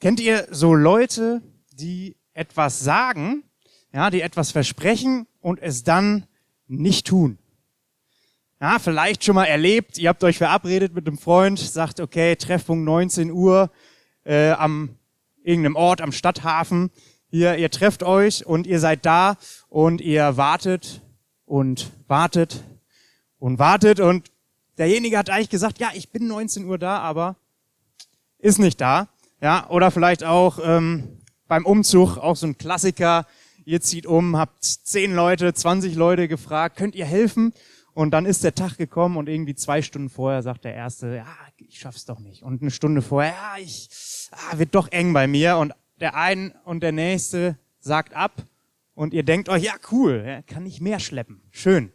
Kennt ihr so Leute, die etwas sagen, ja, die etwas versprechen und es dann nicht tun? Ja, vielleicht schon mal erlebt, ihr habt euch verabredet mit einem Freund, sagt, okay, Treffpunkt 19 Uhr äh, am irgendeinem Ort am Stadthafen. Hier, ihr trefft euch und ihr seid da und ihr wartet und wartet und wartet und derjenige hat eigentlich gesagt, ja, ich bin 19 Uhr da, aber ist nicht da. Ja, oder vielleicht auch ähm, beim Umzug, auch so ein Klassiker. Ihr zieht um, habt 10 Leute, 20 Leute gefragt, könnt ihr helfen? Und dann ist der Tag gekommen und irgendwie zwei Stunden vorher sagt der Erste, ja, ich schaff's doch nicht. Und eine Stunde vorher, ja, ich, ah, wird doch eng bei mir. Und der ein und der Nächste sagt ab. Und ihr denkt euch, ja, cool, kann ich mehr schleppen. Schön.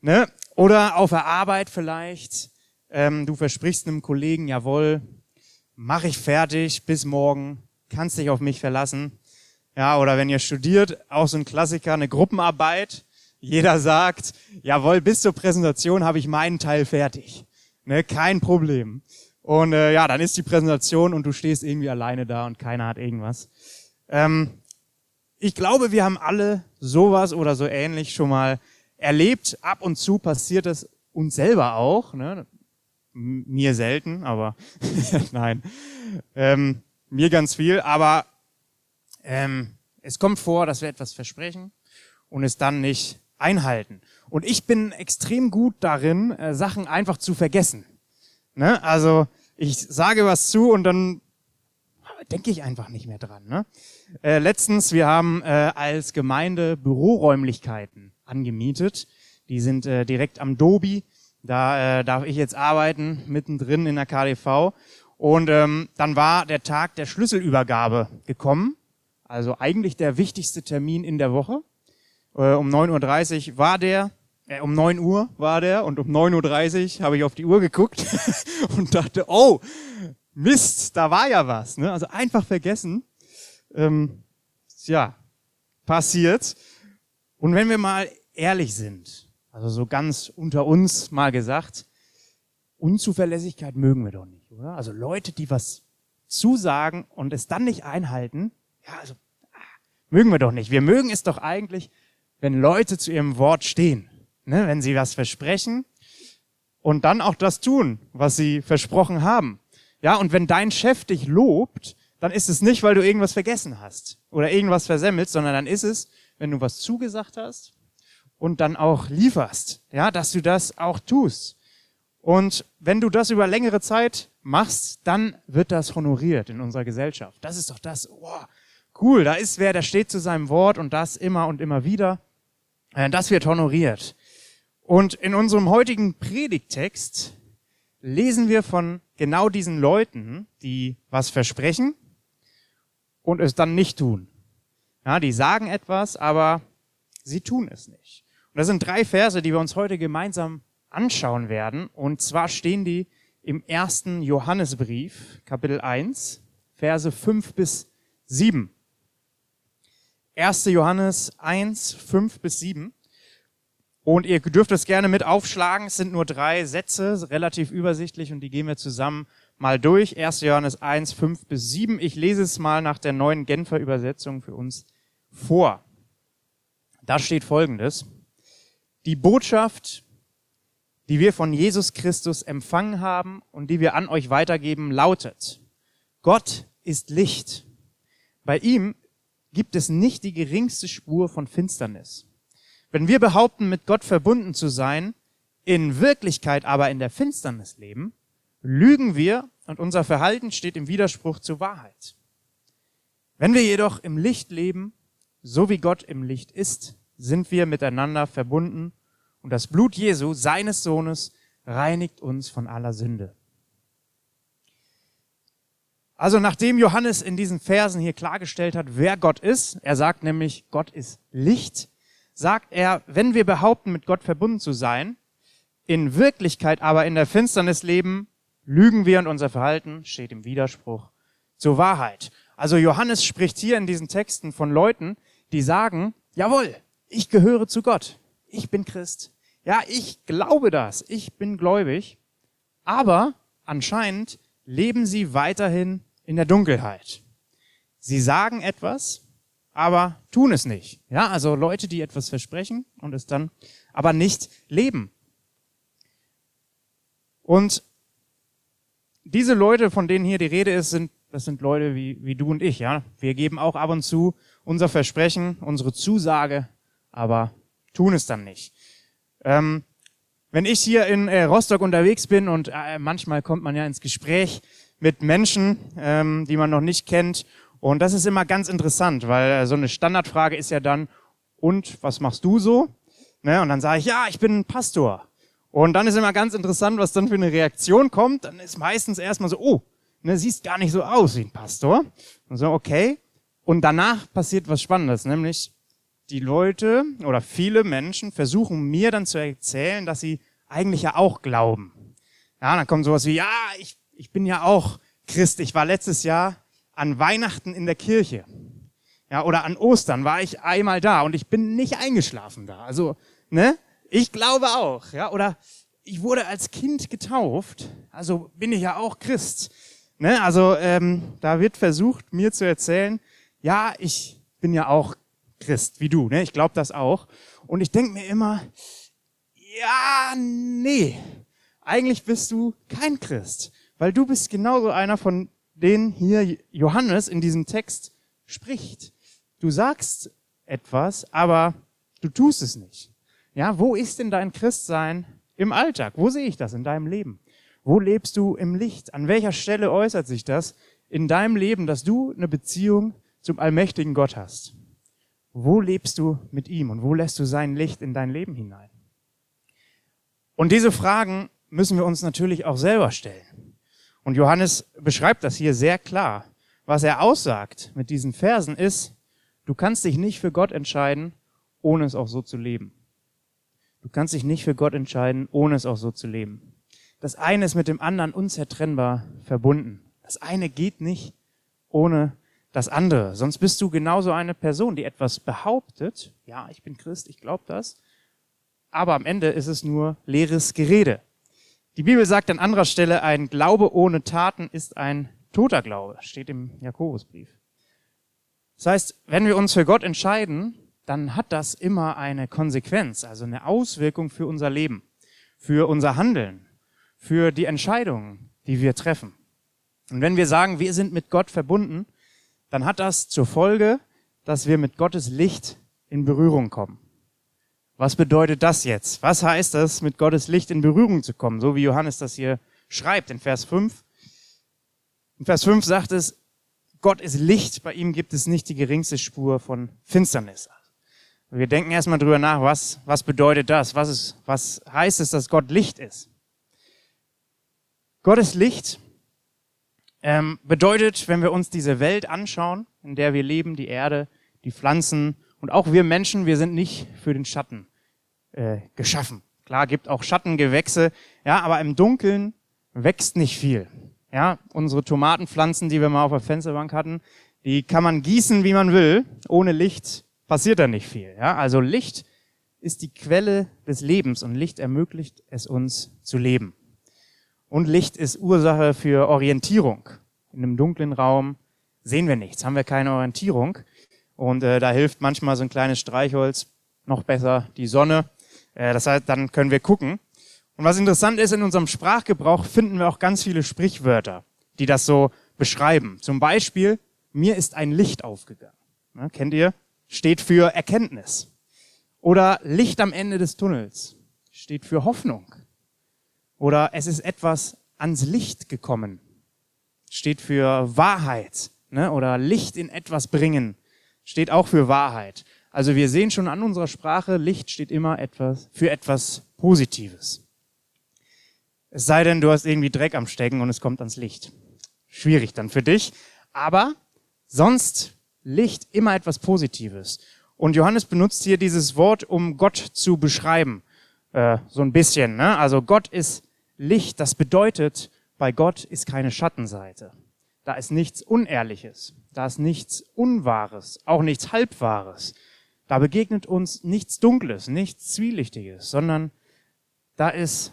Ne? Oder auf der Arbeit vielleicht, ähm, du versprichst einem Kollegen, jawohl, mach ich fertig bis morgen, kannst dich auf mich verlassen. Ja, oder wenn ihr studiert, auch so ein Klassiker, eine Gruppenarbeit, jeder sagt, jawohl, bis zur Präsentation habe ich meinen Teil fertig. Ne, kein Problem. Und äh, ja, dann ist die Präsentation und du stehst irgendwie alleine da und keiner hat irgendwas. Ähm, ich glaube, wir haben alle sowas oder so ähnlich schon mal erlebt. Ab und zu passiert es uns selber auch. Ne? Mir selten, aber nein. Ähm, mir ganz viel. Aber ähm, es kommt vor, dass wir etwas versprechen und es dann nicht einhalten. Und ich bin extrem gut darin, äh, Sachen einfach zu vergessen. Ne? Also ich sage was zu und dann denke ich einfach nicht mehr dran. Ne? Äh, letztens, wir haben äh, als Gemeinde Büroräumlichkeiten angemietet. Die sind äh, direkt am Dobi. Da äh, darf ich jetzt arbeiten, mittendrin in der KDV. Und ähm, dann war der Tag der Schlüsselübergabe gekommen. Also eigentlich der wichtigste Termin in der Woche. Äh, um 9.30 Uhr war der, äh, um 9 Uhr war der und um 9.30 Uhr habe ich auf die Uhr geguckt und dachte, oh, Mist, da war ja was. Ne? Also einfach vergessen. Ähm, ja, passiert. Und wenn wir mal ehrlich sind, also so ganz unter uns mal gesagt, Unzuverlässigkeit mögen wir doch nicht, oder? Also Leute, die was zusagen und es dann nicht einhalten, ja, also ah, mögen wir doch nicht. Wir mögen es doch eigentlich, wenn Leute zu ihrem Wort stehen, ne? wenn sie was versprechen und dann auch das tun, was sie versprochen haben. Ja, und wenn dein Chef dich lobt, dann ist es nicht, weil du irgendwas vergessen hast oder irgendwas versemmelst, sondern dann ist es, wenn du was zugesagt hast und dann auch lieferst, ja, dass du das auch tust. Und wenn du das über längere Zeit machst, dann wird das honoriert in unserer Gesellschaft. Das ist doch das, wow, cool, da ist wer, der steht zu seinem Wort und das immer und immer wieder. Äh, das wird honoriert. Und in unserem heutigen Predigtext lesen wir von genau diesen Leuten, die was versprechen und es dann nicht tun. Ja, die sagen etwas, aber sie tun es nicht. Und das sind drei Verse, die wir uns heute gemeinsam anschauen werden. Und zwar stehen die im ersten Johannesbrief, Kapitel 1, Verse 5 bis 7. 1. Johannes 1, 5 bis 7. Und ihr dürft es gerne mit aufschlagen. Es sind nur drei Sätze, relativ übersichtlich und die gehen wir zusammen mal durch. 1. Johannes 1, 5 bis 7. Ich lese es mal nach der neuen Genfer Übersetzung für uns vor. Da steht Folgendes. Die Botschaft, die wir von Jesus Christus empfangen haben und die wir an euch weitergeben, lautet, Gott ist Licht. Bei ihm gibt es nicht die geringste Spur von Finsternis. Wenn wir behaupten, mit Gott verbunden zu sein, in Wirklichkeit aber in der Finsternis leben, lügen wir und unser Verhalten steht im Widerspruch zur Wahrheit. Wenn wir jedoch im Licht leben, so wie Gott im Licht ist, sind wir miteinander verbunden und das Blut Jesu, seines Sohnes, reinigt uns von aller Sünde. Also nachdem Johannes in diesen Versen hier klargestellt hat, wer Gott ist, er sagt nämlich, Gott ist Licht, sagt er, wenn wir behaupten, mit Gott verbunden zu sein, in Wirklichkeit aber in der Finsternis leben, lügen wir und unser Verhalten steht im Widerspruch zur Wahrheit. Also Johannes spricht hier in diesen Texten von Leuten, die sagen, jawohl, ich gehöre zu Gott, ich bin Christ, ja, ich glaube das, ich bin gläubig, aber anscheinend leben sie weiterhin in der Dunkelheit. sie sagen etwas, aber tun es nicht. Ja, also Leute, die etwas versprechen und es dann aber nicht leben. Und diese Leute, von denen hier die Rede ist, sind, das sind Leute wie, wie du und ich, ja. Wir geben auch ab und zu unser Versprechen, unsere Zusage, aber tun es dann nicht. Ähm, wenn ich hier in äh, Rostock unterwegs bin und äh, manchmal kommt man ja ins Gespräch mit Menschen, ähm, die man noch nicht kennt und das ist immer ganz interessant, weil äh, so eine Standardfrage ist ja dann, und was machst du so? Ne? Und dann sage ich, ja, ich bin Pastor. Und dann ist immer ganz interessant, was dann für eine Reaktion kommt. Dann ist meistens erstmal so, oh, ne, siehst gar nicht so aus wie ein Pastor. Und so, okay. Und danach passiert was Spannendes, nämlich die Leute oder viele Menschen versuchen mir dann zu erzählen, dass sie eigentlich ja auch glauben. Ja, dann kommt sowas wie, ja, ich, ich bin ja auch Christ. Ich war letztes Jahr an Weihnachten in der Kirche. Ja, oder an Ostern war ich einmal da und ich bin nicht eingeschlafen da. Also, ne? Ich glaube auch, ja, oder ich wurde als Kind getauft, also bin ich ja auch Christ. Ne? Also ähm, da wird versucht, mir zu erzählen, ja, ich bin ja auch Christ, wie du, ne? Ich glaube das auch. Und ich denk mir immer, ja, nee, eigentlich bist du kein Christ, weil du bist genauso einer von den hier Johannes in diesem Text spricht. Du sagst etwas, aber du tust es nicht. Ja, wo ist denn dein Christsein im Alltag? Wo sehe ich das in deinem Leben? Wo lebst du im Licht? An welcher Stelle äußert sich das in deinem Leben, dass du eine Beziehung zum allmächtigen Gott hast? Wo lebst du mit ihm und wo lässt du sein Licht in dein Leben hinein? Und diese Fragen müssen wir uns natürlich auch selber stellen. Und Johannes beschreibt das hier sehr klar. Was er aussagt mit diesen Versen ist, du kannst dich nicht für Gott entscheiden, ohne es auch so zu leben. Du kannst dich nicht für Gott entscheiden, ohne es auch so zu leben. Das eine ist mit dem anderen unzertrennbar verbunden. Das eine geht nicht ohne das andere. Sonst bist du genauso eine Person, die etwas behauptet. Ja, ich bin Christ, ich glaube das. Aber am Ende ist es nur leeres Gerede. Die Bibel sagt an anderer Stelle, ein Glaube ohne Taten ist ein toter Glaube. Steht im Jakobusbrief. Das heißt, wenn wir uns für Gott entscheiden, dann hat das immer eine Konsequenz, also eine Auswirkung für unser Leben, für unser Handeln, für die Entscheidungen, die wir treffen. Und wenn wir sagen, wir sind mit Gott verbunden, dann hat das zur Folge, dass wir mit Gottes Licht in Berührung kommen. Was bedeutet das jetzt? Was heißt das, mit Gottes Licht in Berührung zu kommen? So wie Johannes das hier schreibt in Vers 5. In Vers 5 sagt es, Gott ist Licht, bei ihm gibt es nicht die geringste Spur von Finsternis. Wir denken erstmal drüber nach, was, was bedeutet das? Was, ist, was heißt es, dass Gott Licht ist? Gottes Licht ähm, bedeutet, wenn wir uns diese Welt anschauen, in der wir leben, die Erde, die Pflanzen und auch wir Menschen, wir sind nicht für den Schatten äh, geschaffen. Klar, gibt auch Schattengewächse, ja, aber im Dunkeln wächst nicht viel. Ja, unsere Tomatenpflanzen, die wir mal auf der Fensterbank hatten, die kann man gießen, wie man will. Ohne Licht passiert da nicht viel. Ja, also Licht ist die Quelle des Lebens und Licht ermöglicht es uns zu leben. Und Licht ist Ursache für Orientierung. In einem dunklen Raum sehen wir nichts, haben wir keine Orientierung. Und äh, da hilft manchmal so ein kleines Streichholz, noch besser die Sonne. Äh, das heißt, dann können wir gucken. Und was interessant ist, in unserem Sprachgebrauch finden wir auch ganz viele Sprichwörter, die das so beschreiben. Zum Beispiel, mir ist ein Licht aufgegangen. Ne, kennt ihr? Steht für Erkenntnis. Oder Licht am Ende des Tunnels. Steht für Hoffnung. Oder es ist etwas ans Licht gekommen. Steht für Wahrheit. Ne? Oder Licht in etwas bringen steht auch für Wahrheit. Also wir sehen schon an unserer Sprache, Licht steht immer etwas für etwas Positives. Es sei denn, du hast irgendwie Dreck am Stecken und es kommt ans Licht. Schwierig dann für dich. Aber sonst Licht immer etwas Positives. Und Johannes benutzt hier dieses Wort, um Gott zu beschreiben. Äh, so ein bisschen. Ne? Also Gott ist Licht. Das bedeutet, bei Gott ist keine Schattenseite. Da ist nichts Unehrliches. Da ist nichts Unwahres, auch nichts Halbwahres. Da begegnet uns nichts Dunkles, nichts Zwielichtiges, sondern da ist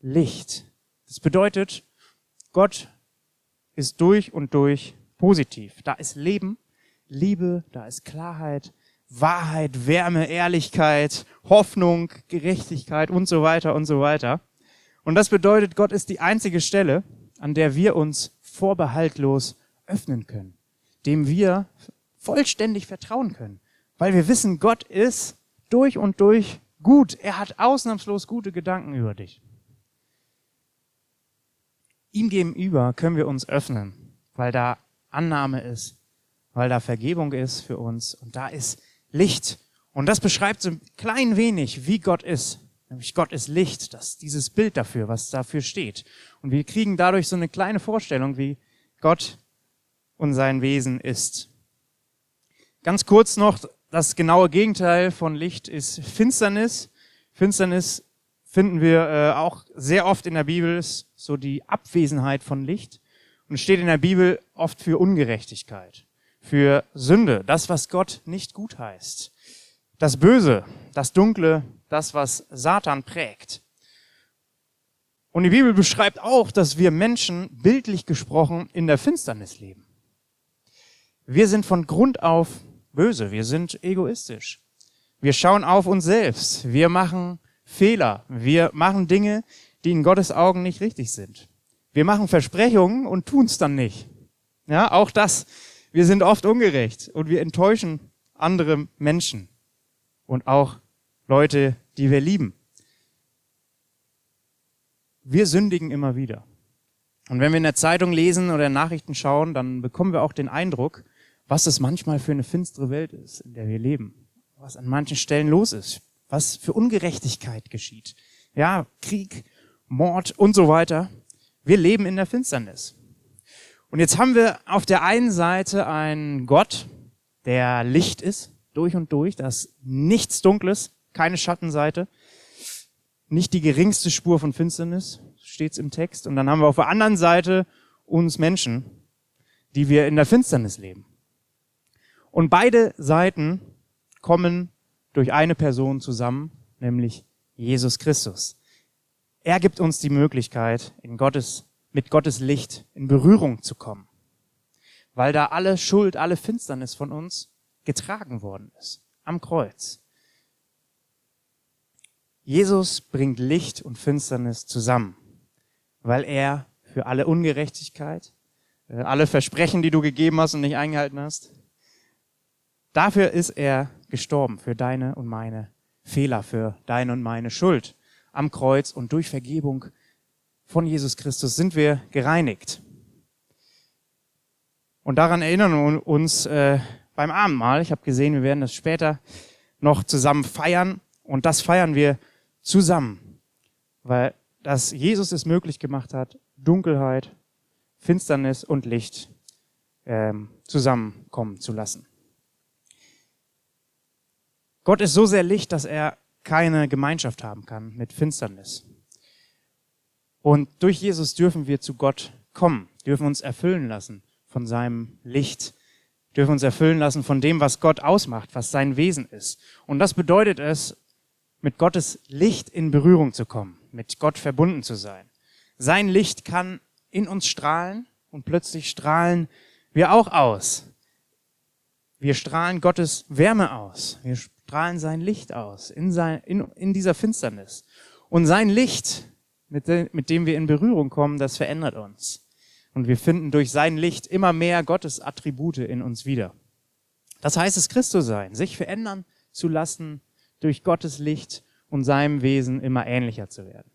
Licht. Das bedeutet, Gott ist durch und durch positiv. Da ist Leben, Liebe, da ist Klarheit, Wahrheit, Wärme, Ehrlichkeit, Hoffnung, Gerechtigkeit und so weiter und so weiter. Und das bedeutet, Gott ist die einzige Stelle, an der wir uns vorbehaltlos öffnen können, dem wir vollständig vertrauen können, weil wir wissen, Gott ist durch und durch gut. Er hat ausnahmslos gute Gedanken über dich. Ihm gegenüber können wir uns öffnen, weil da Annahme ist, weil da Vergebung ist für uns und da ist Licht. Und das beschreibt so ein klein wenig, wie Gott ist. Nämlich Gott ist Licht, das dieses Bild dafür, was dafür steht. Und wir kriegen dadurch so eine kleine Vorstellung, wie Gott und sein Wesen ist. Ganz kurz noch, das genaue Gegenteil von Licht ist Finsternis. Finsternis finden wir äh, auch sehr oft in der Bibel, ist so die Abwesenheit von Licht. Und steht in der Bibel oft für Ungerechtigkeit, für Sünde, das, was Gott nicht gut heißt. Das Böse, das Dunkle, das, was Satan prägt. Und die Bibel beschreibt auch, dass wir Menschen bildlich gesprochen in der Finsternis leben. Wir sind von Grund auf böse, wir sind egoistisch. Wir schauen auf uns selbst, wir machen Fehler. Wir machen Dinge, die in Gottes Augen nicht richtig sind. Wir machen Versprechungen und tun es dann nicht. Ja, auch das. Wir sind oft ungerecht und wir enttäuschen andere Menschen und auch Leute, die wir lieben. Wir sündigen immer wieder. Und wenn wir in der Zeitung lesen oder in Nachrichten schauen, dann bekommen wir auch den Eindruck, was es manchmal für eine finstere Welt ist, in der wir leben. Was an manchen Stellen los ist was für Ungerechtigkeit geschieht. Ja, Krieg, Mord und so weiter. Wir leben in der Finsternis. Und jetzt haben wir auf der einen Seite einen Gott, der Licht ist, durch und durch, das nichts Dunkles, keine Schattenseite, nicht die geringste Spur von Finsternis, steht's im Text. Und dann haben wir auf der anderen Seite uns Menschen, die wir in der Finsternis leben. Und beide Seiten kommen durch eine Person zusammen, nämlich Jesus Christus. Er gibt uns die Möglichkeit, in Gottes, mit Gottes Licht in Berührung zu kommen, weil da alle Schuld, alle Finsternis von uns getragen worden ist am Kreuz. Jesus bringt Licht und Finsternis zusammen, weil er für alle Ungerechtigkeit, äh, alle Versprechen, die du gegeben hast und nicht eingehalten hast, dafür ist er gestorben für deine und meine Fehler, für deine und meine Schuld am Kreuz und durch Vergebung von Jesus Christus sind wir gereinigt. Und daran erinnern wir uns äh, beim Abendmahl. Ich habe gesehen, wir werden das später noch zusammen feiern und das feiern wir zusammen, weil dass Jesus es möglich gemacht hat, Dunkelheit, Finsternis und Licht ähm, zusammenkommen zu lassen. Gott ist so sehr Licht, dass er keine Gemeinschaft haben kann mit Finsternis. Und durch Jesus dürfen wir zu Gott kommen, dürfen uns erfüllen lassen von seinem Licht, dürfen uns erfüllen lassen von dem, was Gott ausmacht, was sein Wesen ist. Und das bedeutet es, mit Gottes Licht in Berührung zu kommen, mit Gott verbunden zu sein. Sein Licht kann in uns strahlen und plötzlich strahlen wir auch aus. Wir strahlen Gottes Wärme aus. Wir strahlen sein Licht aus in, sein, in, in dieser Finsternis. Und sein Licht, mit, de, mit dem wir in Berührung kommen, das verändert uns. Und wir finden durch sein Licht immer mehr Gottes Attribute in uns wieder. Das heißt es Christus sein, sich verändern zu lassen durch Gottes Licht und seinem Wesen immer ähnlicher zu werden.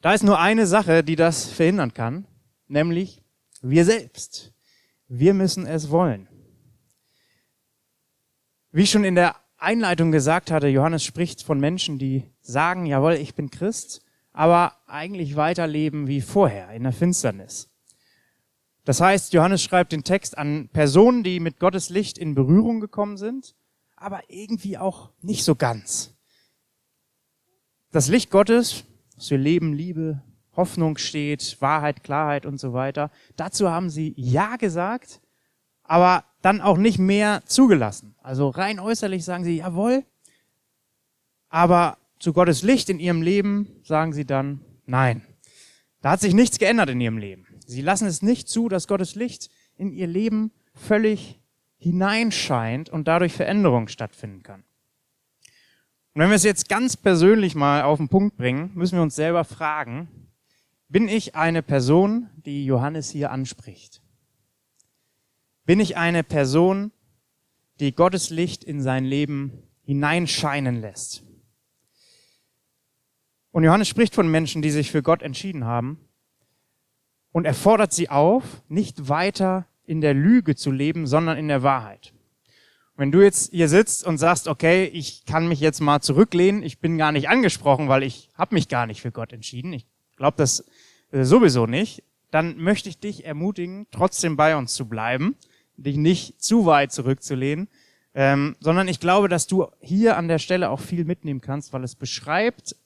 Da ist nur eine Sache, die das verhindern kann, nämlich wir selbst. Wir müssen es wollen. Wie ich schon in der Einleitung gesagt hatte, Johannes spricht von Menschen, die sagen, jawohl, ich bin Christ, aber eigentlich weiterleben wie vorher in der Finsternis. Das heißt, Johannes schreibt den Text an Personen, die mit Gottes Licht in Berührung gekommen sind, aber irgendwie auch nicht so ganz. Das Licht Gottes, das für Leben, Liebe, Hoffnung steht, Wahrheit, Klarheit und so weiter, dazu haben sie Ja gesagt, aber dann auch nicht mehr zugelassen. Also rein äußerlich sagen sie, jawohl, aber zu Gottes Licht in ihrem Leben sagen sie dann, nein. Da hat sich nichts geändert in ihrem Leben. Sie lassen es nicht zu, dass Gottes Licht in ihr Leben völlig hineinscheint und dadurch Veränderung stattfinden kann. Und wenn wir es jetzt ganz persönlich mal auf den Punkt bringen, müssen wir uns selber fragen, bin ich eine Person, die Johannes hier anspricht? Bin ich eine Person, die Gottes Licht in sein Leben hineinscheinen lässt? Und Johannes spricht von Menschen, die sich für Gott entschieden haben. Und er fordert sie auf, nicht weiter in der Lüge zu leben, sondern in der Wahrheit. Wenn du jetzt hier sitzt und sagst, okay, ich kann mich jetzt mal zurücklehnen, ich bin gar nicht angesprochen, weil ich habe mich gar nicht für Gott entschieden, ich glaube das äh, sowieso nicht, dann möchte ich dich ermutigen, trotzdem bei uns zu bleiben, dich nicht zu weit zurückzulehnen, ähm, sondern ich glaube, dass du hier an der Stelle auch viel mitnehmen kannst, weil es beschreibt,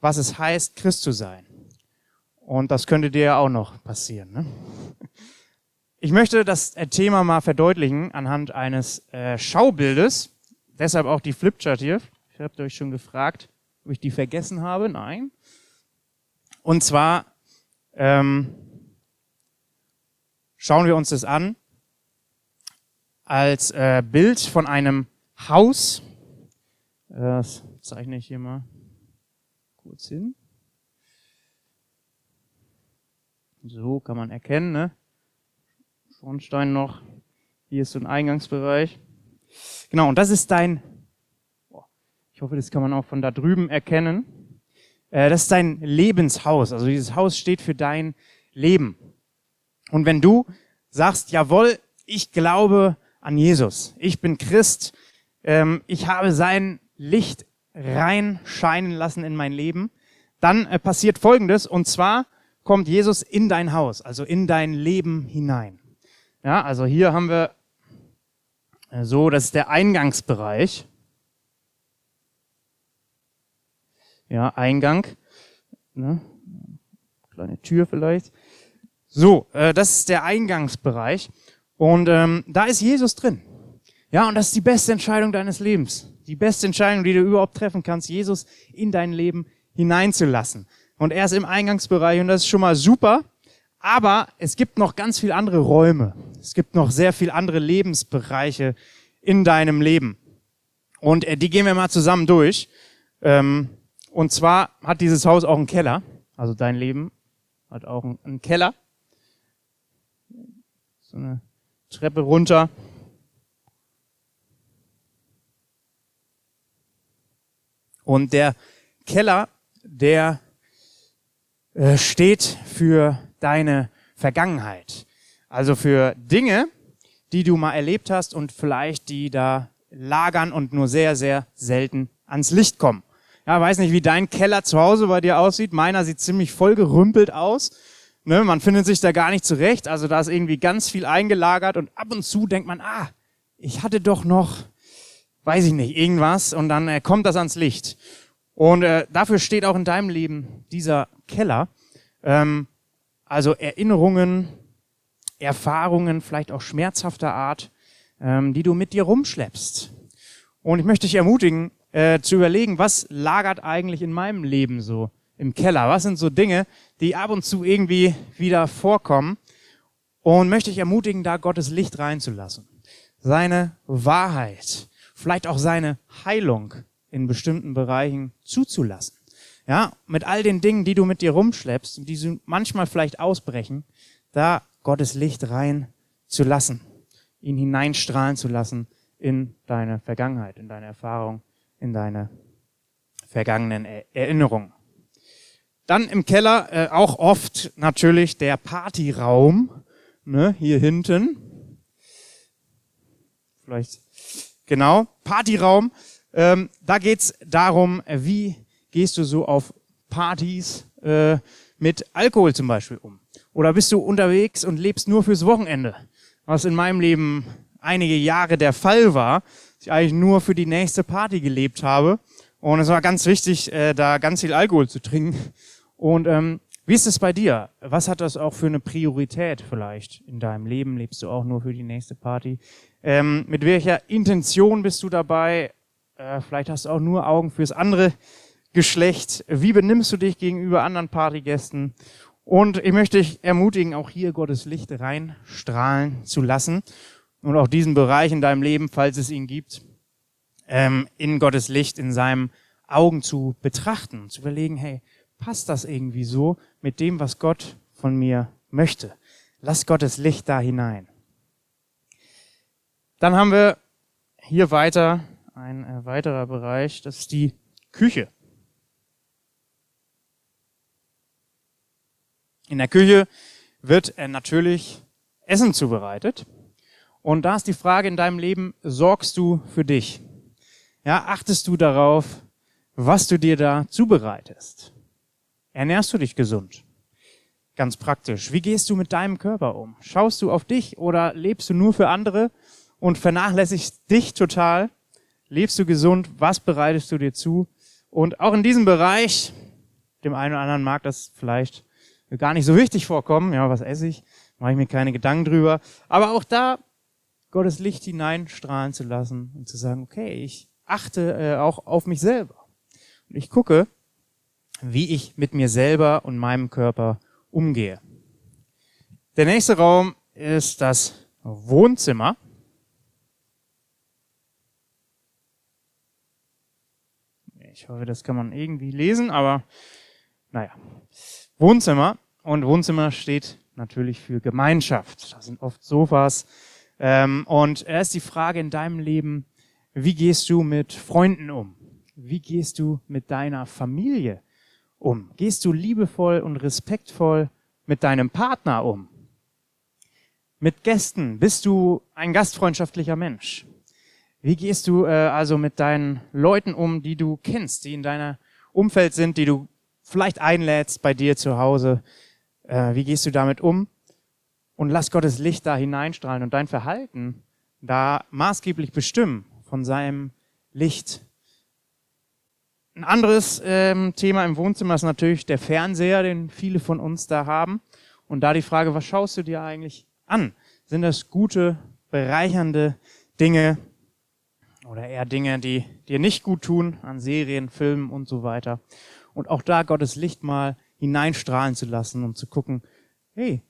was es heißt, Christ zu sein. Und das könnte dir ja auch noch passieren. Ne? Ich möchte das äh, Thema mal verdeutlichen anhand eines äh, Schaubildes. Deshalb auch die Flipchart hier. Ich habe euch schon gefragt, ob ich die vergessen habe. Nein. Und zwar ähm, schauen wir uns das an als äh, Bild von einem Haus. Das zeichne ich hier mal kurz hin. So kann man erkennen, ne? Schornstein noch. Hier ist so ein Eingangsbereich. Genau, und das ist dein, ich hoffe, das kann man auch von da drüben erkennen. Äh, das ist dein Lebenshaus. Also dieses Haus steht für dein Leben. Und wenn du sagst, jawohl, ich glaube an Jesus, ich bin Christ, ähm, ich habe sein Licht reinscheinen lassen in mein Leben, dann äh, passiert Folgendes, und zwar kommt Jesus in dein Haus, also in dein Leben hinein. Ja, also hier haben wir äh, so, das ist der Eingangsbereich. Ja, Eingang. Ne? Kleine Tür vielleicht. So, äh, das ist der Eingangsbereich. Und ähm, da ist Jesus drin. Ja, und das ist die beste Entscheidung deines Lebens. Die beste Entscheidung, die du überhaupt treffen kannst, Jesus in dein Leben hineinzulassen. Und er ist im Eingangsbereich und das ist schon mal super. Aber es gibt noch ganz viel andere Räume. Es gibt noch sehr viel andere Lebensbereiche in deinem Leben. Und äh, die gehen wir mal zusammen durch. Ähm, und zwar hat dieses Haus auch einen Keller. Also dein Leben hat auch einen Keller. So eine Treppe runter. Und der Keller, der äh, steht für deine Vergangenheit. Also für Dinge, die du mal erlebt hast und vielleicht die da lagern und nur sehr, sehr selten ans Licht kommen. Ja, weiß nicht, wie dein Keller zu Hause bei dir aussieht. Meiner sieht ziemlich vollgerümpelt aus. Ne, man findet sich da gar nicht zurecht. Also da ist irgendwie ganz viel eingelagert und ab und zu denkt man, ah, ich hatte doch noch, weiß ich nicht, irgendwas und dann äh, kommt das ans Licht. Und äh, dafür steht auch in deinem Leben dieser Keller. Ähm, also Erinnerungen, Erfahrungen, vielleicht auch schmerzhafter Art, ähm, die du mit dir rumschleppst. Und ich möchte dich ermutigen, äh, zu überlegen, was lagert eigentlich in meinem Leben so im Keller? Was sind so Dinge, die ab und zu irgendwie wieder vorkommen? Und möchte ich ermutigen, da Gottes Licht reinzulassen. Seine Wahrheit, vielleicht auch seine Heilung in bestimmten Bereichen zuzulassen. Ja, mit all den Dingen, die du mit dir rumschleppst, die manchmal vielleicht ausbrechen, da Gottes Licht rein zu lassen, ihn hineinstrahlen zu lassen in deine Vergangenheit, in deine Erfahrung, in deine vergangenen Erinnerungen. Dann im Keller äh, auch oft natürlich der Partyraum, ne, hier hinten. Vielleicht genau Partyraum. Ähm, da geht's darum, wie gehst du so auf Partys äh, mit Alkohol zum Beispiel um? Oder bist du unterwegs und lebst nur fürs Wochenende? Was in meinem Leben einige Jahre der Fall war, ich eigentlich nur für die nächste Party gelebt habe. Und es war ganz wichtig, äh, da ganz viel Alkohol zu trinken. Und ähm, wie ist es bei dir? Was hat das auch für eine Priorität vielleicht in deinem Leben? Lebst du auch nur für die nächste Party? Ähm, mit welcher Intention bist du dabei? Äh, vielleicht hast du auch nur Augen fürs andere Geschlecht. Wie benimmst du dich gegenüber anderen Partygästen? Und ich möchte dich ermutigen, auch hier Gottes Licht reinstrahlen zu lassen und auch diesen Bereich in deinem Leben, falls es ihn gibt, ähm, in Gottes Licht, in seinem Augen zu betrachten, zu überlegen, hey, passt das irgendwie so mit dem, was Gott von mir möchte? Lass Gottes Licht da hinein. Dann haben wir hier weiter ein äh, weiterer Bereich, das ist die Küche. In der Küche wird äh, natürlich Essen zubereitet. Und da ist die Frage in deinem Leben, sorgst du für dich? Ja, achtest du darauf, was du dir da zubereitest? Ernährst du dich gesund? Ganz praktisch. Wie gehst du mit deinem Körper um? Schaust du auf dich oder lebst du nur für andere und vernachlässigst dich total? Lebst du gesund? Was bereitest du dir zu? Und auch in diesem Bereich, dem einen oder anderen mag das vielleicht gar nicht so wichtig vorkommen. Ja, was esse ich? Mache ich mir keine Gedanken drüber. Aber auch da Gottes Licht hineinstrahlen zu lassen und zu sagen, okay, ich achte äh, auch auf mich selber. Und ich gucke, wie ich mit mir selber und meinem Körper umgehe. Der nächste Raum ist das Wohnzimmer. Ich hoffe, das kann man irgendwie lesen, aber naja. Wohnzimmer. Und Wohnzimmer steht natürlich für Gemeinschaft. Da sind oft Sofas. Ähm, und er ist die Frage in deinem Leben, wie gehst du mit Freunden um? Wie gehst du mit deiner Familie um? Gehst du liebevoll und respektvoll mit deinem Partner um? Mit Gästen bist du ein gastfreundschaftlicher Mensch? Wie gehst du äh, also mit deinen Leuten um, die du kennst, die in deiner Umfeld sind, die du vielleicht einlädst bei dir zu Hause? Äh, wie gehst du damit um? Und lass Gottes Licht da hineinstrahlen und dein Verhalten da maßgeblich bestimmen von seinem Licht. Ein anderes ähm, Thema im Wohnzimmer ist natürlich der Fernseher, den viele von uns da haben. Und da die Frage, was schaust du dir eigentlich an? Sind das gute, bereichernde Dinge oder eher Dinge, die dir nicht gut tun an Serien, Filmen und so weiter? Und auch da Gottes Licht mal hineinstrahlen zu lassen und zu gucken, hey,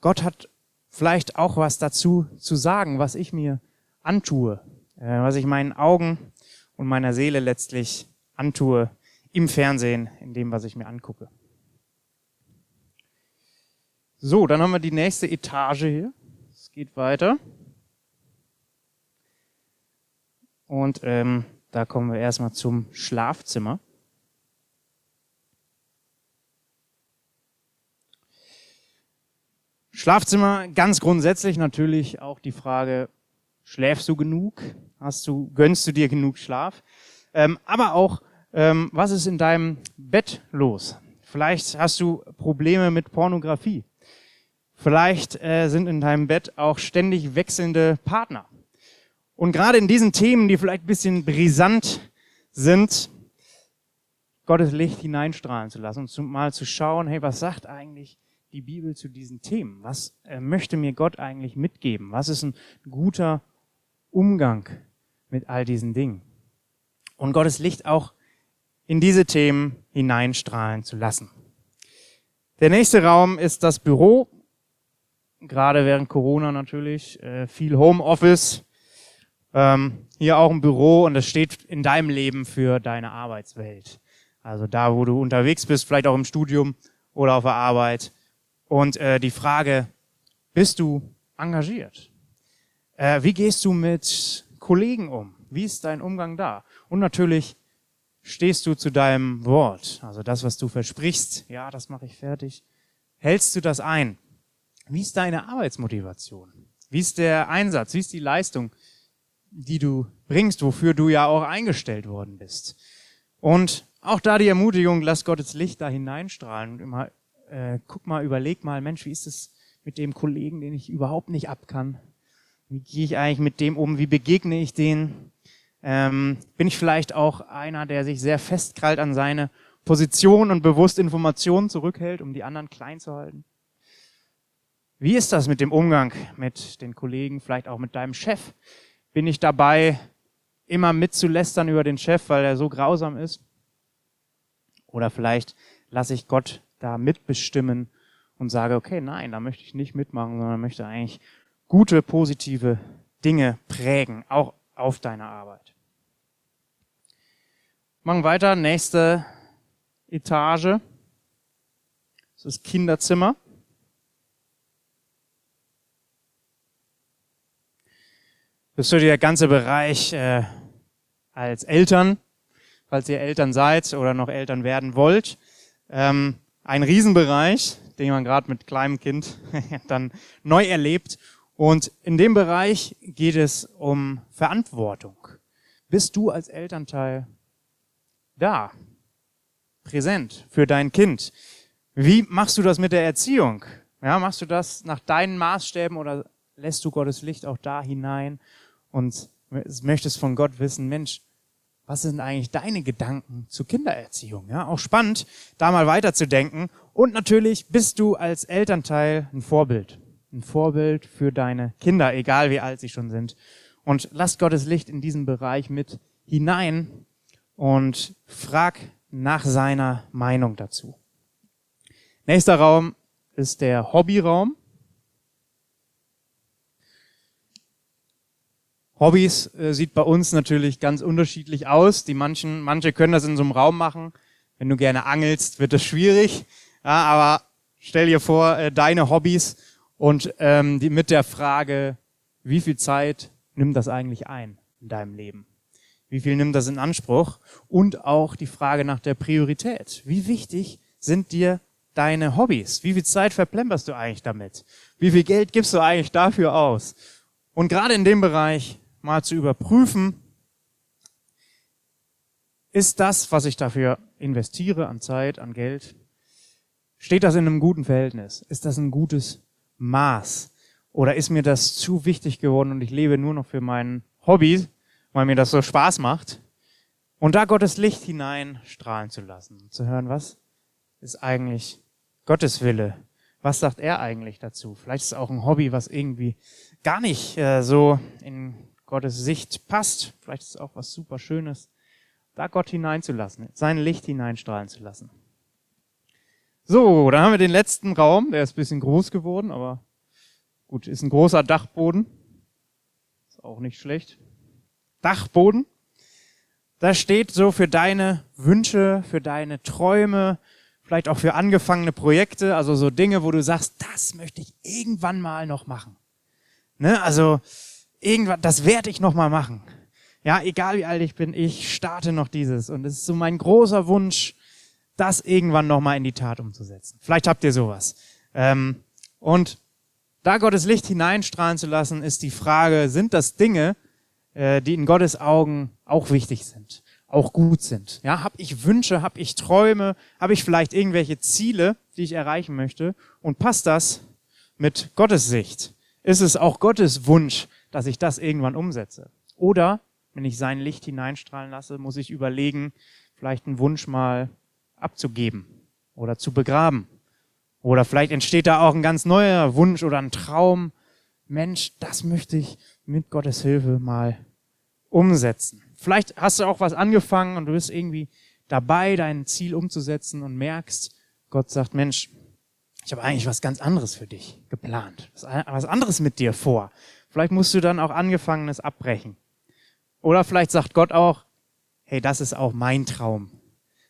Gott hat vielleicht auch was dazu zu sagen, was ich mir antue, äh, was ich meinen Augen und meiner Seele letztlich antue im Fernsehen, in dem, was ich mir angucke. So, dann haben wir die nächste Etage hier. Es geht weiter. Und ähm, da kommen wir erstmal zum Schlafzimmer. Schlafzimmer, ganz grundsätzlich natürlich auch die Frage, Schläfst du genug? Hast du, gönnst du dir genug Schlaf? Ähm, aber auch, ähm, was ist in deinem Bett los? Vielleicht hast du Probleme mit Pornografie. Vielleicht äh, sind in deinem Bett auch ständig wechselnde Partner. Und gerade in diesen Themen, die vielleicht ein bisschen brisant sind, Gottes Licht hineinstrahlen zu lassen und mal zu schauen, hey, was sagt eigentlich die Bibel zu diesen Themen? Was äh, möchte mir Gott eigentlich mitgeben? Was ist ein guter Umgang mit all diesen Dingen. Und Gottes Licht auch in diese Themen hineinstrahlen zu lassen. Der nächste Raum ist das Büro. Gerade während Corona natürlich äh, viel Homeoffice. Ähm, hier auch ein Büro und das steht in deinem Leben für deine Arbeitswelt. Also da, wo du unterwegs bist, vielleicht auch im Studium oder auf der Arbeit. Und äh, die Frage, bist du engagiert? Äh, wie gehst du mit Kollegen um? Wie ist dein Umgang da? Und natürlich stehst du zu deinem Wort, also das, was du versprichst. Ja, das mache ich fertig. Hältst du das ein? Wie ist deine Arbeitsmotivation? Wie ist der Einsatz? Wie ist die Leistung, die du bringst, wofür du ja auch eingestellt worden bist? Und auch da die Ermutigung, lass Gottes Licht da hineinstrahlen und immer, äh, guck mal, überleg mal, Mensch, wie ist es mit dem Kollegen, den ich überhaupt nicht abkann? Wie gehe ich eigentlich mit dem um? Wie begegne ich den? Ähm, bin ich vielleicht auch einer, der sich sehr festkrallt an seine Position und bewusst Informationen zurückhält, um die anderen klein zu halten? Wie ist das mit dem Umgang mit den Kollegen, vielleicht auch mit deinem Chef? Bin ich dabei, immer mitzulästern über den Chef, weil er so grausam ist? Oder vielleicht lasse ich Gott da mitbestimmen und sage, okay, nein, da möchte ich nicht mitmachen, sondern möchte eigentlich gute, positive Dinge prägen, auch auf deiner Arbeit. Machen weiter, nächste Etage. Das ist Kinderzimmer. Das ist so der ganze Bereich äh, als Eltern, falls ihr Eltern seid oder noch Eltern werden wollt. Ähm, ein Riesenbereich, den man gerade mit kleinem Kind dann neu erlebt. Und in dem Bereich geht es um Verantwortung. Bist du als Elternteil da, präsent für dein Kind? Wie machst du das mit der Erziehung? Ja, machst du das nach deinen Maßstäben oder lässt du Gottes Licht auch da hinein und möchtest von Gott wissen, Mensch, was sind eigentlich deine Gedanken zur Kindererziehung? Ja, auch spannend, da mal weiterzudenken. Und natürlich bist du als Elternteil ein Vorbild. Ein Vorbild für deine Kinder, egal wie alt sie schon sind. Und lass Gottes Licht in diesen Bereich mit hinein und frag nach seiner Meinung dazu. Nächster Raum ist der Hobbyraum. Hobbys äh, sieht bei uns natürlich ganz unterschiedlich aus. Die manchen, manche können das in so einem Raum machen. Wenn du gerne angelst, wird das schwierig. Ja, aber stell dir vor, äh, deine Hobbys und ähm, die, mit der Frage, wie viel Zeit nimmt das eigentlich ein in deinem Leben? Wie viel nimmt das in Anspruch? Und auch die Frage nach der Priorität. Wie wichtig sind dir deine Hobbys? Wie viel Zeit verplemperst du eigentlich damit? Wie viel Geld gibst du eigentlich dafür aus? Und gerade in dem Bereich mal zu überprüfen, ist das, was ich dafür investiere an Zeit, an Geld, steht das in einem guten Verhältnis? Ist das ein gutes Maß? Oder ist mir das zu wichtig geworden und ich lebe nur noch für mein Hobby, weil mir das so Spaß macht? Und da Gottes Licht hinein strahlen zu lassen, zu hören, was ist eigentlich Gottes Wille? Was sagt er eigentlich dazu? Vielleicht ist es auch ein Hobby, was irgendwie gar nicht äh, so in Gottes Sicht passt. Vielleicht ist es auch was super Schönes, da Gott hineinzulassen, sein Licht hineinstrahlen zu lassen. So, dann haben wir den letzten Raum, der ist ein bisschen groß geworden, aber gut, ist ein großer Dachboden. Ist auch nicht schlecht. Dachboden. Da steht so für deine Wünsche, für deine Träume, vielleicht auch für angefangene Projekte, also so Dinge, wo du sagst, das möchte ich irgendwann mal noch machen. Ne? Also irgendwann, das werde ich noch mal machen. Ja, egal wie alt ich bin, ich starte noch dieses. Und es ist so mein großer Wunsch, das irgendwann noch mal in die Tat umzusetzen. Vielleicht habt ihr sowas. Ähm, und da Gottes Licht hineinstrahlen zu lassen, ist die Frage, sind das Dinge, äh, die in Gottes Augen auch wichtig sind, auch gut sind? Ja, habe ich Wünsche, habe ich Träume, habe ich vielleicht irgendwelche Ziele, die ich erreichen möchte? Und passt das mit Gottes Sicht? Ist es auch Gottes Wunsch, dass ich das irgendwann umsetze. Oder wenn ich sein Licht hineinstrahlen lasse, muss ich überlegen, vielleicht einen Wunsch mal abzugeben oder zu begraben. Oder vielleicht entsteht da auch ein ganz neuer Wunsch oder ein Traum. Mensch, das möchte ich mit Gottes Hilfe mal umsetzen. Vielleicht hast du auch was angefangen und du bist irgendwie dabei, dein Ziel umzusetzen und merkst, Gott sagt, Mensch, ich habe eigentlich was ganz anderes für dich geplant, was anderes mit dir vor. Vielleicht musst du dann auch Angefangenes abbrechen. Oder vielleicht sagt Gott auch, hey, das ist auch mein Traum.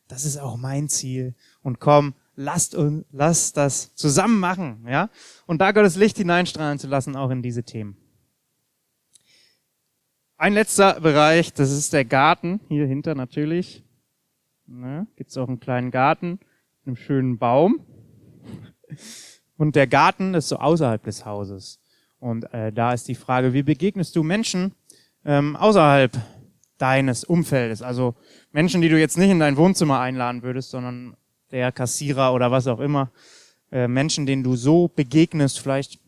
Das ist auch mein Ziel. Und komm, lasst uns, lasst das zusammen machen, ja? Und da Gottes Licht hineinstrahlen zu lassen, auch in diese Themen. Ein letzter Bereich, das ist der Garten, hier hinter natürlich. Ne, Gibt es auch einen kleinen Garten, einem schönen Baum. Und der Garten ist so außerhalb des Hauses. Und äh, da ist die Frage, wie begegnest du Menschen ähm, außerhalb deines Umfeldes? Also Menschen, die du jetzt nicht in dein Wohnzimmer einladen würdest, sondern der Kassierer oder was auch immer. Äh, Menschen, denen du so begegnest, vielleicht.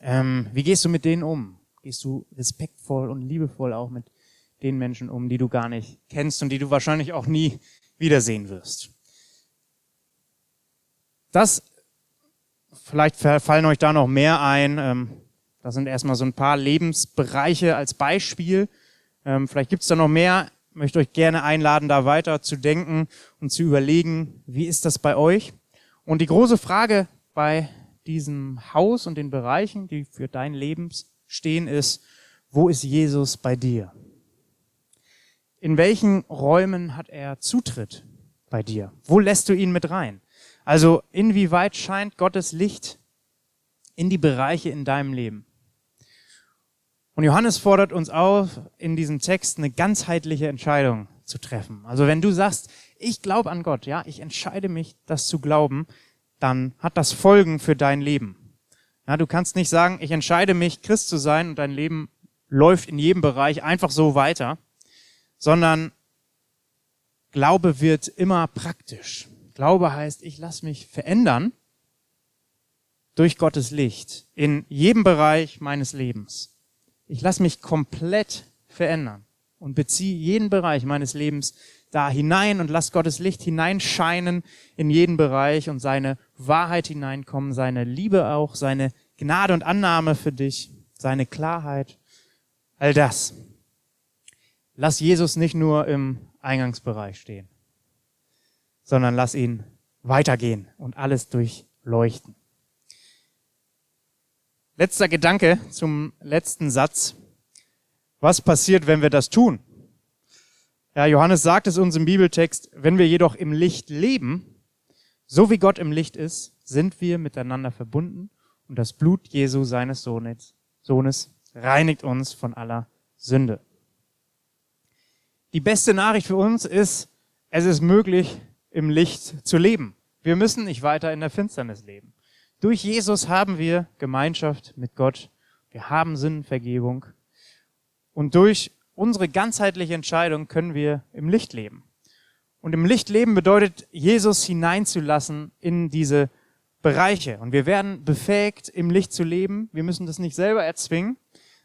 Ähm, wie gehst du mit denen um? Gehst du respektvoll und liebevoll auch mit den Menschen um, die du gar nicht kennst und die du wahrscheinlich auch nie wiedersehen wirst? Das Vielleicht fallen euch da noch mehr ein. Ähm, das sind erstmal so ein paar Lebensbereiche als Beispiel. Ähm, vielleicht gibt es da noch mehr. Ich möchte euch gerne einladen, da weiter zu denken und zu überlegen, wie ist das bei euch? Und die große Frage bei diesem Haus und den Bereichen, die für dein Leben stehen, ist, wo ist Jesus bei dir? In welchen Räumen hat er Zutritt bei dir? Wo lässt du ihn mit rein? Also inwieweit scheint Gottes Licht in die Bereiche in deinem Leben? Und Johannes fordert uns auf, in diesem Text eine ganzheitliche Entscheidung zu treffen. Also wenn du sagst, ich glaube an Gott, ja, ich entscheide mich, das zu glauben, dann hat das Folgen für dein Leben. Ja, du kannst nicht sagen, ich entscheide mich, Christ zu sein und dein Leben läuft in jedem Bereich einfach so weiter, sondern Glaube wird immer praktisch. Glaube heißt, ich lasse mich verändern durch Gottes Licht in jedem Bereich meines Lebens. Ich lasse mich komplett verändern und beziehe jeden Bereich meines Lebens da hinein und lass Gottes Licht hineinscheinen in jeden Bereich und seine Wahrheit hineinkommen, seine Liebe auch, seine Gnade und Annahme für dich, seine Klarheit, all das. Lass Jesus nicht nur im Eingangsbereich stehen, sondern lass ihn weitergehen und alles durchleuchten. Letzter Gedanke zum letzten Satz. Was passiert, wenn wir das tun? Ja, Johannes sagt es uns im Bibeltext, wenn wir jedoch im Licht leben, so wie Gott im Licht ist, sind wir miteinander verbunden und das Blut Jesu seines Sohnes, Sohnes reinigt uns von aller Sünde. Die beste Nachricht für uns ist, es ist möglich, im Licht zu leben. Wir müssen nicht weiter in der Finsternis leben. Durch Jesus haben wir Gemeinschaft mit Gott. Wir haben Sinnvergebung. Und durch unsere ganzheitliche Entscheidung können wir im Licht leben. Und im Licht leben bedeutet, Jesus hineinzulassen in diese Bereiche. Und wir werden befähigt, im Licht zu leben. Wir müssen das nicht selber erzwingen,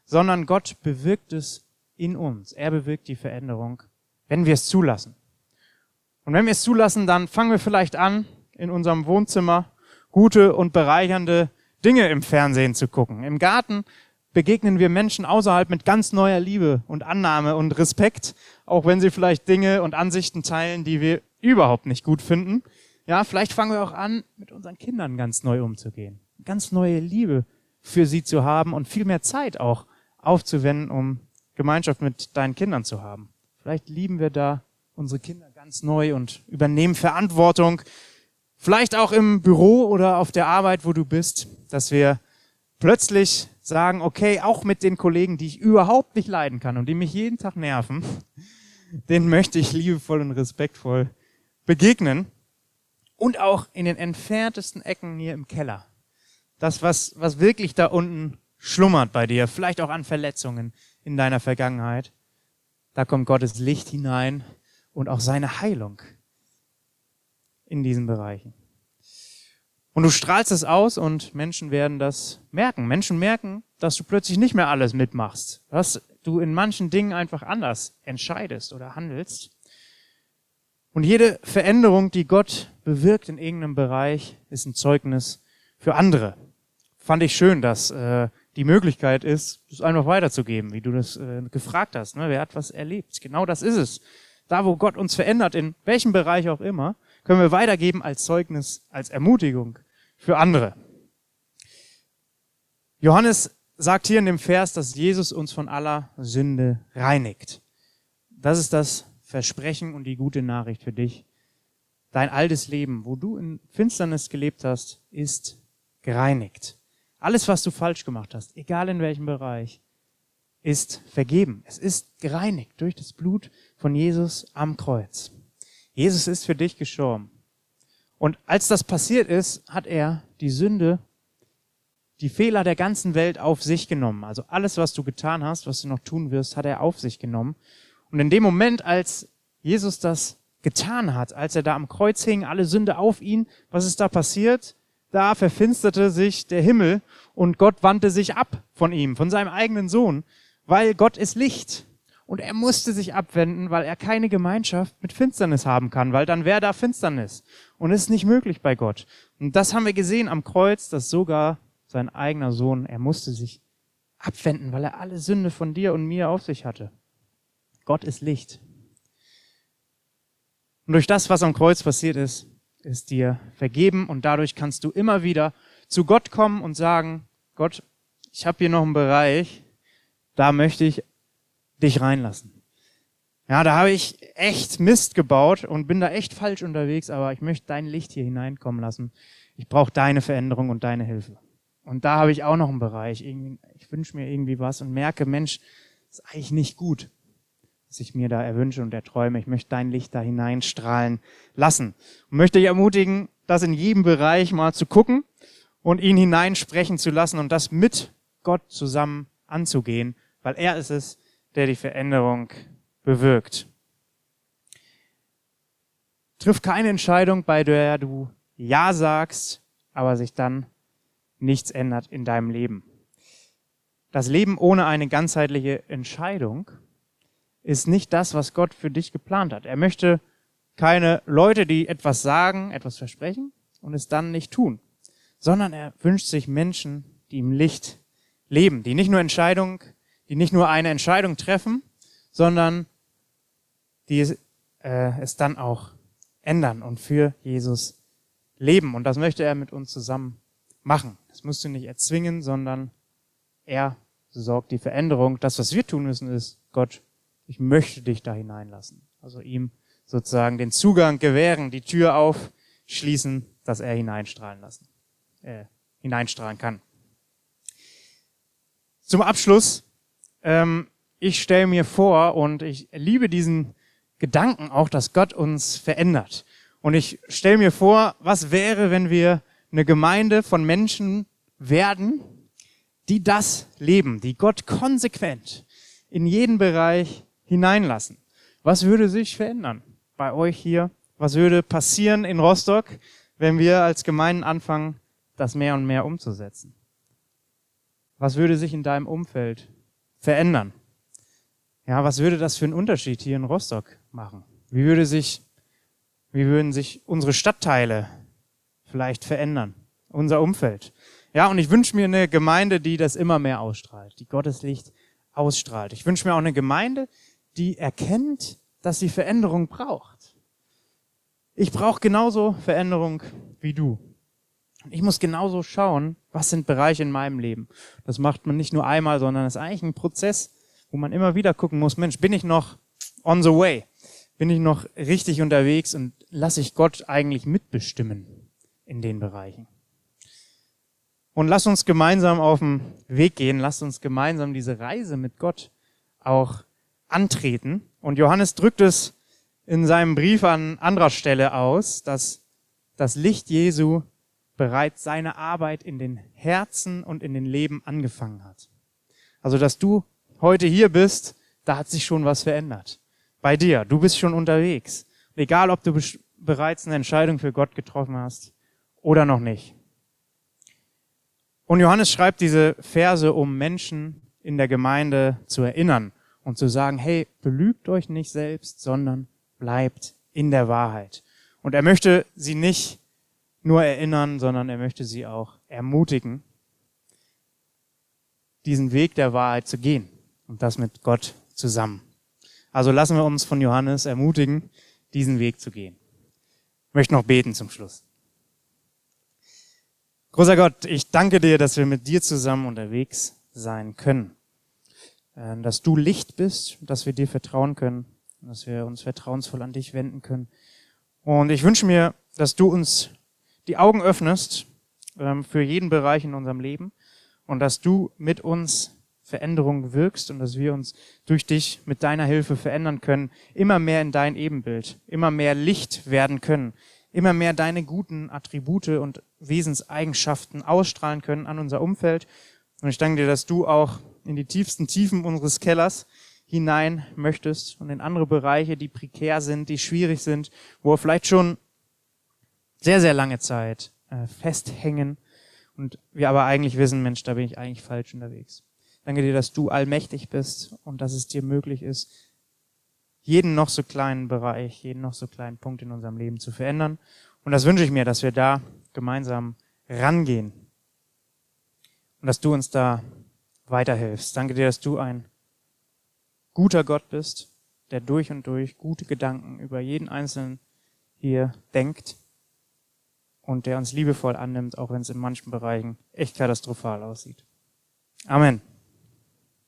sondern Gott bewirkt es in uns. Er bewirkt die Veränderung, wenn wir es zulassen. Und wenn wir es zulassen, dann fangen wir vielleicht an, in unserem Wohnzimmer gute und bereichernde Dinge im Fernsehen zu gucken. Im Garten begegnen wir Menschen außerhalb mit ganz neuer Liebe und Annahme und Respekt, auch wenn sie vielleicht Dinge und Ansichten teilen, die wir überhaupt nicht gut finden. Ja, vielleicht fangen wir auch an, mit unseren Kindern ganz neu umzugehen, ganz neue Liebe für sie zu haben und viel mehr Zeit auch aufzuwenden, um Gemeinschaft mit deinen Kindern zu haben. Vielleicht lieben wir da unsere Kinder ganz neu und übernehmen Verantwortung Vielleicht auch im Büro oder auf der Arbeit, wo du bist, dass wir plötzlich sagen, okay, auch mit den Kollegen, die ich überhaupt nicht leiden kann und die mich jeden Tag nerven, denen möchte ich liebevoll und respektvoll begegnen. Und auch in den entferntesten Ecken hier im Keller. Das, was, was wirklich da unten schlummert bei dir, vielleicht auch an Verletzungen in deiner Vergangenheit. Da kommt Gottes Licht hinein und auch seine Heilung in diesen Bereichen. Und du strahlst es aus und Menschen werden das merken. Menschen merken, dass du plötzlich nicht mehr alles mitmachst, dass du in manchen Dingen einfach anders entscheidest oder handelst. Und jede Veränderung, die Gott bewirkt in irgendeinem Bereich, ist ein Zeugnis für andere. Fand ich schön, dass äh, die Möglichkeit ist, das einfach weiterzugeben, wie du das äh, gefragt hast. Ne? Wer hat was erlebt? Genau das ist es. Da, wo Gott uns verändert, in welchem Bereich auch immer, können wir weitergeben als Zeugnis, als Ermutigung für andere. Johannes sagt hier in dem Vers, dass Jesus uns von aller Sünde reinigt. Das ist das Versprechen und die gute Nachricht für dich. Dein altes Leben, wo du in Finsternis gelebt hast, ist gereinigt. Alles, was du falsch gemacht hast, egal in welchem Bereich, ist vergeben. Es ist gereinigt durch das Blut von Jesus am Kreuz. Jesus ist für dich gestorben. Und als das passiert ist, hat er die Sünde, die Fehler der ganzen Welt auf sich genommen. Also alles, was du getan hast, was du noch tun wirst, hat er auf sich genommen. Und in dem Moment, als Jesus das getan hat, als er da am Kreuz hing, alle Sünde auf ihn, was ist da passiert? Da verfinsterte sich der Himmel und Gott wandte sich ab von ihm, von seinem eigenen Sohn, weil Gott ist Licht. Und er musste sich abwenden, weil er keine Gemeinschaft mit Finsternis haben kann, weil dann wäre da Finsternis. Und es ist nicht möglich bei Gott. Und das haben wir gesehen am Kreuz, dass sogar sein eigener Sohn, er musste sich abwenden, weil er alle Sünde von dir und mir auf sich hatte. Gott ist Licht. Und durch das, was am Kreuz passiert ist, ist dir vergeben und dadurch kannst du immer wieder zu Gott kommen und sagen, Gott, ich habe hier noch einen Bereich, da möchte ich dich reinlassen. Ja, da habe ich echt Mist gebaut und bin da echt falsch unterwegs, aber ich möchte dein Licht hier hineinkommen lassen. Ich brauche deine Veränderung und deine Hilfe. Und da habe ich auch noch einen Bereich. ich wünsche mir irgendwie was und merke, Mensch, ist eigentlich nicht gut, was ich mir da erwünsche und erträume. Ich möchte dein Licht da hineinstrahlen lassen. Und möchte dich ermutigen, das in jedem Bereich mal zu gucken und ihn hineinsprechen zu lassen und das mit Gott zusammen anzugehen, weil er ist es, der die Veränderung bewirkt. Triff keine Entscheidung, bei der du Ja sagst, aber sich dann nichts ändert in deinem Leben. Das Leben ohne eine ganzheitliche Entscheidung ist nicht das, was Gott für dich geplant hat. Er möchte keine Leute, die etwas sagen, etwas versprechen und es dann nicht tun, sondern er wünscht sich Menschen, die im Licht leben, die nicht nur Entscheidung, die nicht nur eine Entscheidung treffen, sondern die äh, es dann auch ändern und für Jesus leben. Und das möchte er mit uns zusammen machen. Das musst du nicht erzwingen, sondern er sorgt die Veränderung. Das, was wir tun müssen, ist, Gott, ich möchte dich da hineinlassen. Also ihm sozusagen den Zugang gewähren, die Tür aufschließen, dass er hineinstrahlen lassen, äh, hineinstrahlen kann. Zum Abschluss, ähm, ich stelle mir vor und ich liebe diesen Gedanken auch, dass Gott uns verändert. Und ich stelle mir vor, was wäre, wenn wir eine Gemeinde von Menschen werden, die das leben, die Gott konsequent in jeden Bereich hineinlassen. Was würde sich verändern bei euch hier? Was würde passieren in Rostock, wenn wir als Gemeinden anfangen, das mehr und mehr umzusetzen? Was würde sich in deinem Umfeld verändern? Ja, was würde das für einen Unterschied hier in Rostock machen? Wie würde sich, wie würden sich unsere Stadtteile vielleicht verändern? Unser Umfeld. Ja, und ich wünsche mir eine Gemeinde, die das immer mehr ausstrahlt, die Gottes Licht ausstrahlt. Ich wünsche mir auch eine Gemeinde, die erkennt, dass sie Veränderung braucht. Ich brauche genauso Veränderung wie du. Ich muss genauso schauen, was sind Bereiche in meinem Leben. Das macht man nicht nur einmal, sondern es ist eigentlich ein Prozess, wo man immer wieder gucken muss, Mensch, bin ich noch on the way? Bin ich noch richtig unterwegs und lasse ich Gott eigentlich mitbestimmen in den Bereichen? Und lass uns gemeinsam auf den Weg gehen, lass uns gemeinsam diese Reise mit Gott auch antreten. Und Johannes drückt es in seinem Brief an anderer Stelle aus, dass das Licht Jesu bereits seine Arbeit in den Herzen und in den Leben angefangen hat. Also, dass du heute hier bist, da hat sich schon was verändert. Bei dir, du bist schon unterwegs. Egal, ob du bereits eine Entscheidung für Gott getroffen hast oder noch nicht. Und Johannes schreibt diese Verse, um Menschen in der Gemeinde zu erinnern und zu sagen, hey, belügt euch nicht selbst, sondern bleibt in der Wahrheit. Und er möchte sie nicht nur erinnern, sondern er möchte sie auch ermutigen, diesen Weg der Wahrheit zu gehen und das mit Gott zusammen. Also lassen wir uns von Johannes ermutigen, diesen Weg zu gehen. Ich möchte noch beten zum Schluss. Großer Gott, ich danke dir, dass wir mit dir zusammen unterwegs sein können. Ähm, dass du Licht bist, dass wir dir vertrauen können, dass wir uns vertrauensvoll an dich wenden können. Und ich wünsche mir, dass du uns die Augen öffnest ähm, für jeden Bereich in unserem Leben und dass du mit uns Veränderung wirkst und dass wir uns durch dich mit deiner Hilfe verändern können, immer mehr in dein Ebenbild, immer mehr Licht werden können, immer mehr deine guten Attribute und Wesenseigenschaften ausstrahlen können an unser Umfeld. Und ich danke dir, dass du auch in die tiefsten Tiefen unseres Kellers hinein möchtest und in andere Bereiche, die prekär sind, die schwierig sind, wo vielleicht schon sehr, sehr lange Zeit äh, festhängen und wir aber eigentlich wissen, Mensch, da bin ich eigentlich falsch unterwegs. Danke dir, dass du allmächtig bist und dass es dir möglich ist, jeden noch so kleinen Bereich, jeden noch so kleinen Punkt in unserem Leben zu verändern. Und das wünsche ich mir, dass wir da gemeinsam rangehen und dass du uns da weiterhilfst. Danke dir, dass du ein guter Gott bist, der durch und durch gute Gedanken über jeden Einzelnen hier denkt und der uns liebevoll annimmt, auch wenn es in manchen Bereichen echt katastrophal aussieht. Amen.